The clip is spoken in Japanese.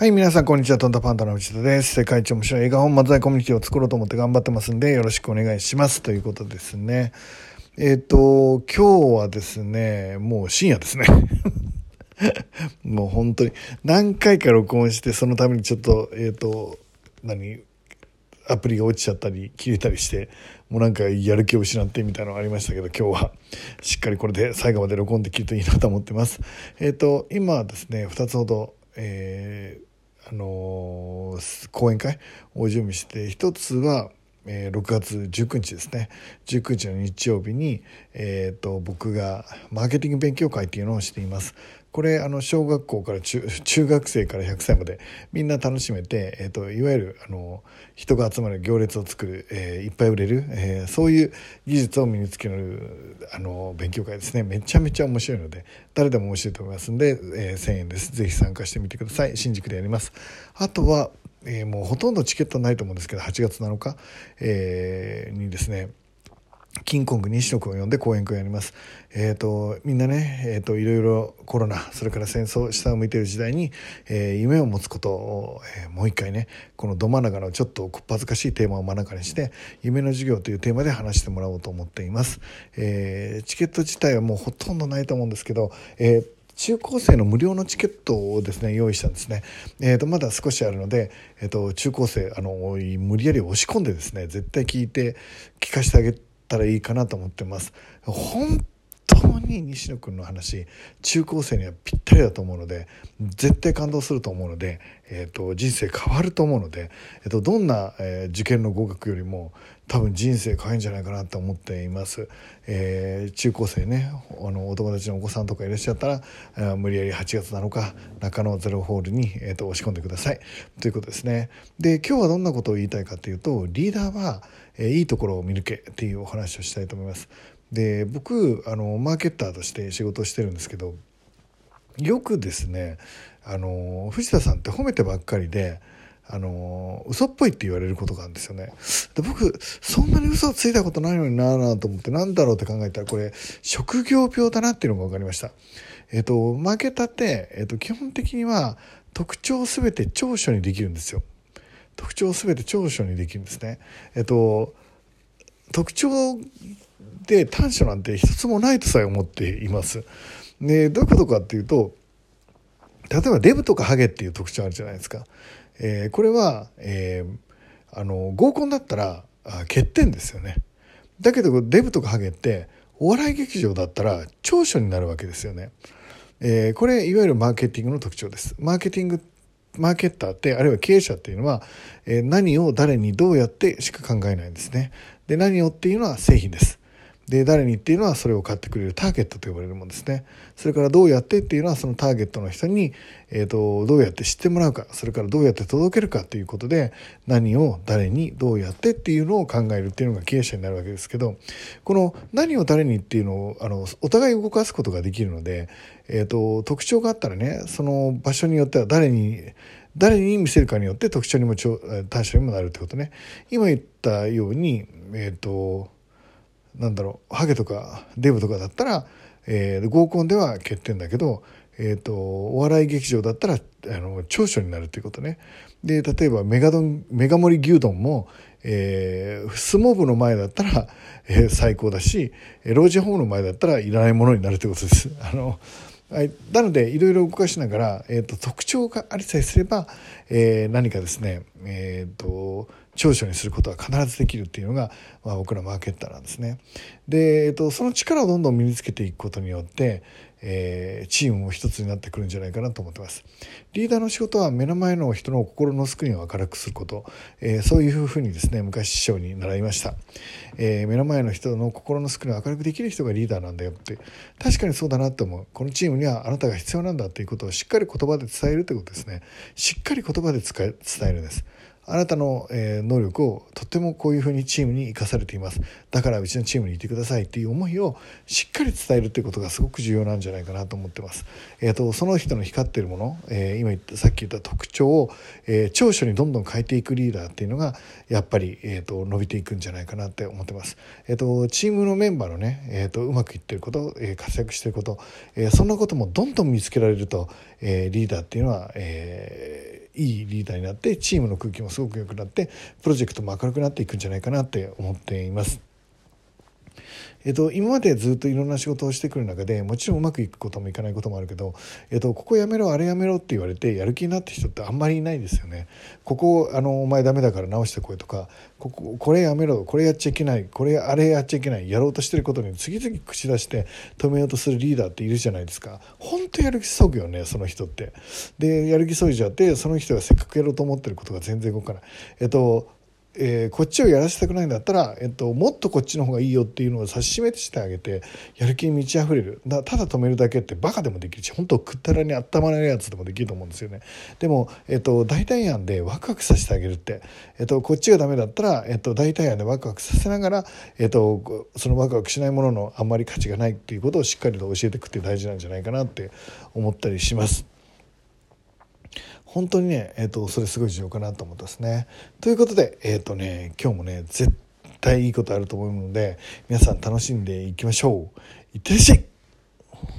はい、皆さん、こんにちは。トンタパンダの内田です。世界一面白い映画本漫才コミュニティを作ろうと思って頑張ってますんで、よろしくお願いします。ということですね。えっ、ー、と、今日はですね、もう深夜ですね。もう本当に、何回か録音して、そのためにちょっと、えっ、ー、と、何、アプリが落ちちゃったり、切れたりして、もうなんかやる気を失ってみたいなのがありましたけど、今日はしっかりこれで最後まで録音できるといいなと思ってます。えっ、ー、と、今はですね、2つほど、えーあの、講演会を準備して一つは、えー、6月19日ですね。19日の日曜日に、えーと、僕がマーケティング勉強会っていうのをしています。これあの小学校から 中学生から100歳までみんな楽しめて、えーと、いわゆるあの人が集まる行列を作る、えー、いっぱい売れる、えー、そういう技術を身につけるあの勉強会ですね。めちゃめちゃ面白いので誰でも面白いと思いますんで、えー、1000円です。ぜひ参加してみてください。新宿でやります。あとは、えー、もうほとんどチケットないと思うんですけど8月7日、えー、にですねキンコング西野君を呼んで講演会やります。えっ、ー、と、みんなね、えっ、ー、と、いろいろコロナ、それから戦争、下を向いている時代に、えー、夢を持つことを、えもう一回ね、このど真ん中のちょっとこっぱずかしいテーマを真ん中にして、夢の授業というテーマで話してもらおうと思っています。えチケット自体はもうほとんどないと思うんですけど、えー中高生の無料のチケットをですね用意したんですね、えー、とまだ少しあるので、えー、と中高生あの無理やり押し込んでですね絶対聞いて聞かせてあげてったらいいかなと思ってます。本当に西野君の話中高生にはぴったりだと思うので絶対感動すると思うので、えーと、人生変わると思うので、えーと、どんな、えー、受験の合格よりも多分人生変えんじゃないかなと思っています、えー、中高生ねあのお友達のお子さんとかいらっしゃったら、えー、無理やり8月7日中野ゼロホールに、えーと、押し込んでください。ということですね。で今日はどんなことを言いたいかというとリーダーは、えー、いいところを見抜けっていうお話をしたいと思います。で僕あのマーケッターとして仕事をしてるんですけどよくですねあの藤田さんって褒めてばっかりであの嘘っぽいって言われることがあるんですよね。で僕そんなに嘘ついたことないのになあと思ってなんだろうって考えたらこれ職業病だなっていうのが分かりました。えっ、とマーケターって、えっ、と基本的には特徴を全て長所にできるんですよ。特徴を全て長所にできるんですね。えっ、と特徴で短所なんて一つもないとさえ思っています。でどういうことかっていうと例えばデブとかハゲっていう特徴あるじゃないですか。えー、これは、えー、あの合コンだったら欠点ですよね。だけどデブとかハゲってお笑い劇場だったら長所になるわけですよね。えー、これいわゆるマーケティングの特徴です。マーケティングマーケッターってあるいは経営者っていうのは、え、何を誰にどうやってしか考えないんですね。で何をっていうのは製品です。で誰にっていうのはそれを買ってくれるターゲットと呼ばれるものですね。それからどうやってっていうのはそのターゲットの人に、えーと、どうやって知ってもらうかそれからどうやって届けるかということで何を誰にどうやってっていうのを考えるっていうのが経営者になるわけですけどこの何を誰にっていうのをあのお互い動かすことができるので、えーと、特徴があったらねその場所によっては誰に誰に見せるかによって特徴にも短所にもなるってことね。今言ったようにえっ、ー、となんだろうハゲとかデブとかだったら、えー、合コンでは欠点だけど、えーと、お笑い劇場だったらあの長所になるということねで例えばメガドンメガ盛り牛丼も、えー、相撲部の前だったら、えー、最高だし老人ホームの前だったらいらないものになるということです。あのはい、なのでいろいろ動かしながら、えーと、特徴がありさえすれば、えー、何かですね、えーと長所にすることは必ずできるっていうのが、まあ、僕らマーケッターなんですね。で、えっと、その力をどんどん身につけていくことによって、えー、チームも一つになってくるんじゃないかなと思ってます。リーダーの仕事は目の前の人の心のスクリーンを明るくすること、えー、そういうふうにですね昔師匠に習いました、えー、目の前の人の心のスクリーンを明るくできる人がリーダーなんだよって。確かにそうだなと思う。このチームにはあなたが必要なんだということをしっかり言葉で伝えるということですね。しっかり言葉で伝えるんです。あなたの、え能力をとってもこういうふうにチームに生かされていますだからうちのチームにいてくださいっていう思いをしっかり伝えるっていうことがすごく重要なんじゃないかなと思ってます。えーと、その人の光っているもの、えー、今言ったさっき言った特徴を、えー、長所にどんどん変えていくリーダーっていうのがやっぱり、えーと、伸びていくんじゃないかなって思ってます。えーと、チームのメンバーのね、えー、とうまくいってること、えー、活躍してること、えー、そんなこともどんどん見つけられると、えー、リーダーっていうのは、えーいいリーダーになってチームの空気もすごく良くなってプロジェクトも明るくなっていくんじゃないかなって思っています。えっと、今までずっといろんな仕事をしてくる中でもちろんうまくいくこともいかないこともあるけど、えっと、ここやめろあれやめろって言われてやる気になった人ってあんまりいないですよね。ここあのお前ダメだから直してこいとかこここれやめろこれやっちゃいけないこれあれやっちゃいけないやろうとしてることに次々口出して止めようとするリーダーっているじゃないですか。本当やる気そぐよねその人って。でやる気そいじゃってその人がせっかくやろうと思ってることが全然動かない。えっとえー、こっちをやらせたくないんだったら、えっと、もっとこっちの方がいいよっていうのを指し示してあげてやる気に満ち溢れる。だただ止めるだけってバカでもできるし本当くったらに温まらないやつでもできると思うんですよね。でも、えっと、代替案でワクワクさせてあげるって、えっと、こっちがダメだったら、えっと、代替案でワクワクさせながら、えっと、そのワクワクしないもののあんまり価値がないっていうことをしっかりと教えていくって大事なんじゃないかなって思ったりします。本当にね、えーと、それすごい重要かなと思ったですね。ということで、えっ、ー、とね、今日もね絶対いいことあると思うので皆さん楽しんでいきましょう。いってらっしゃい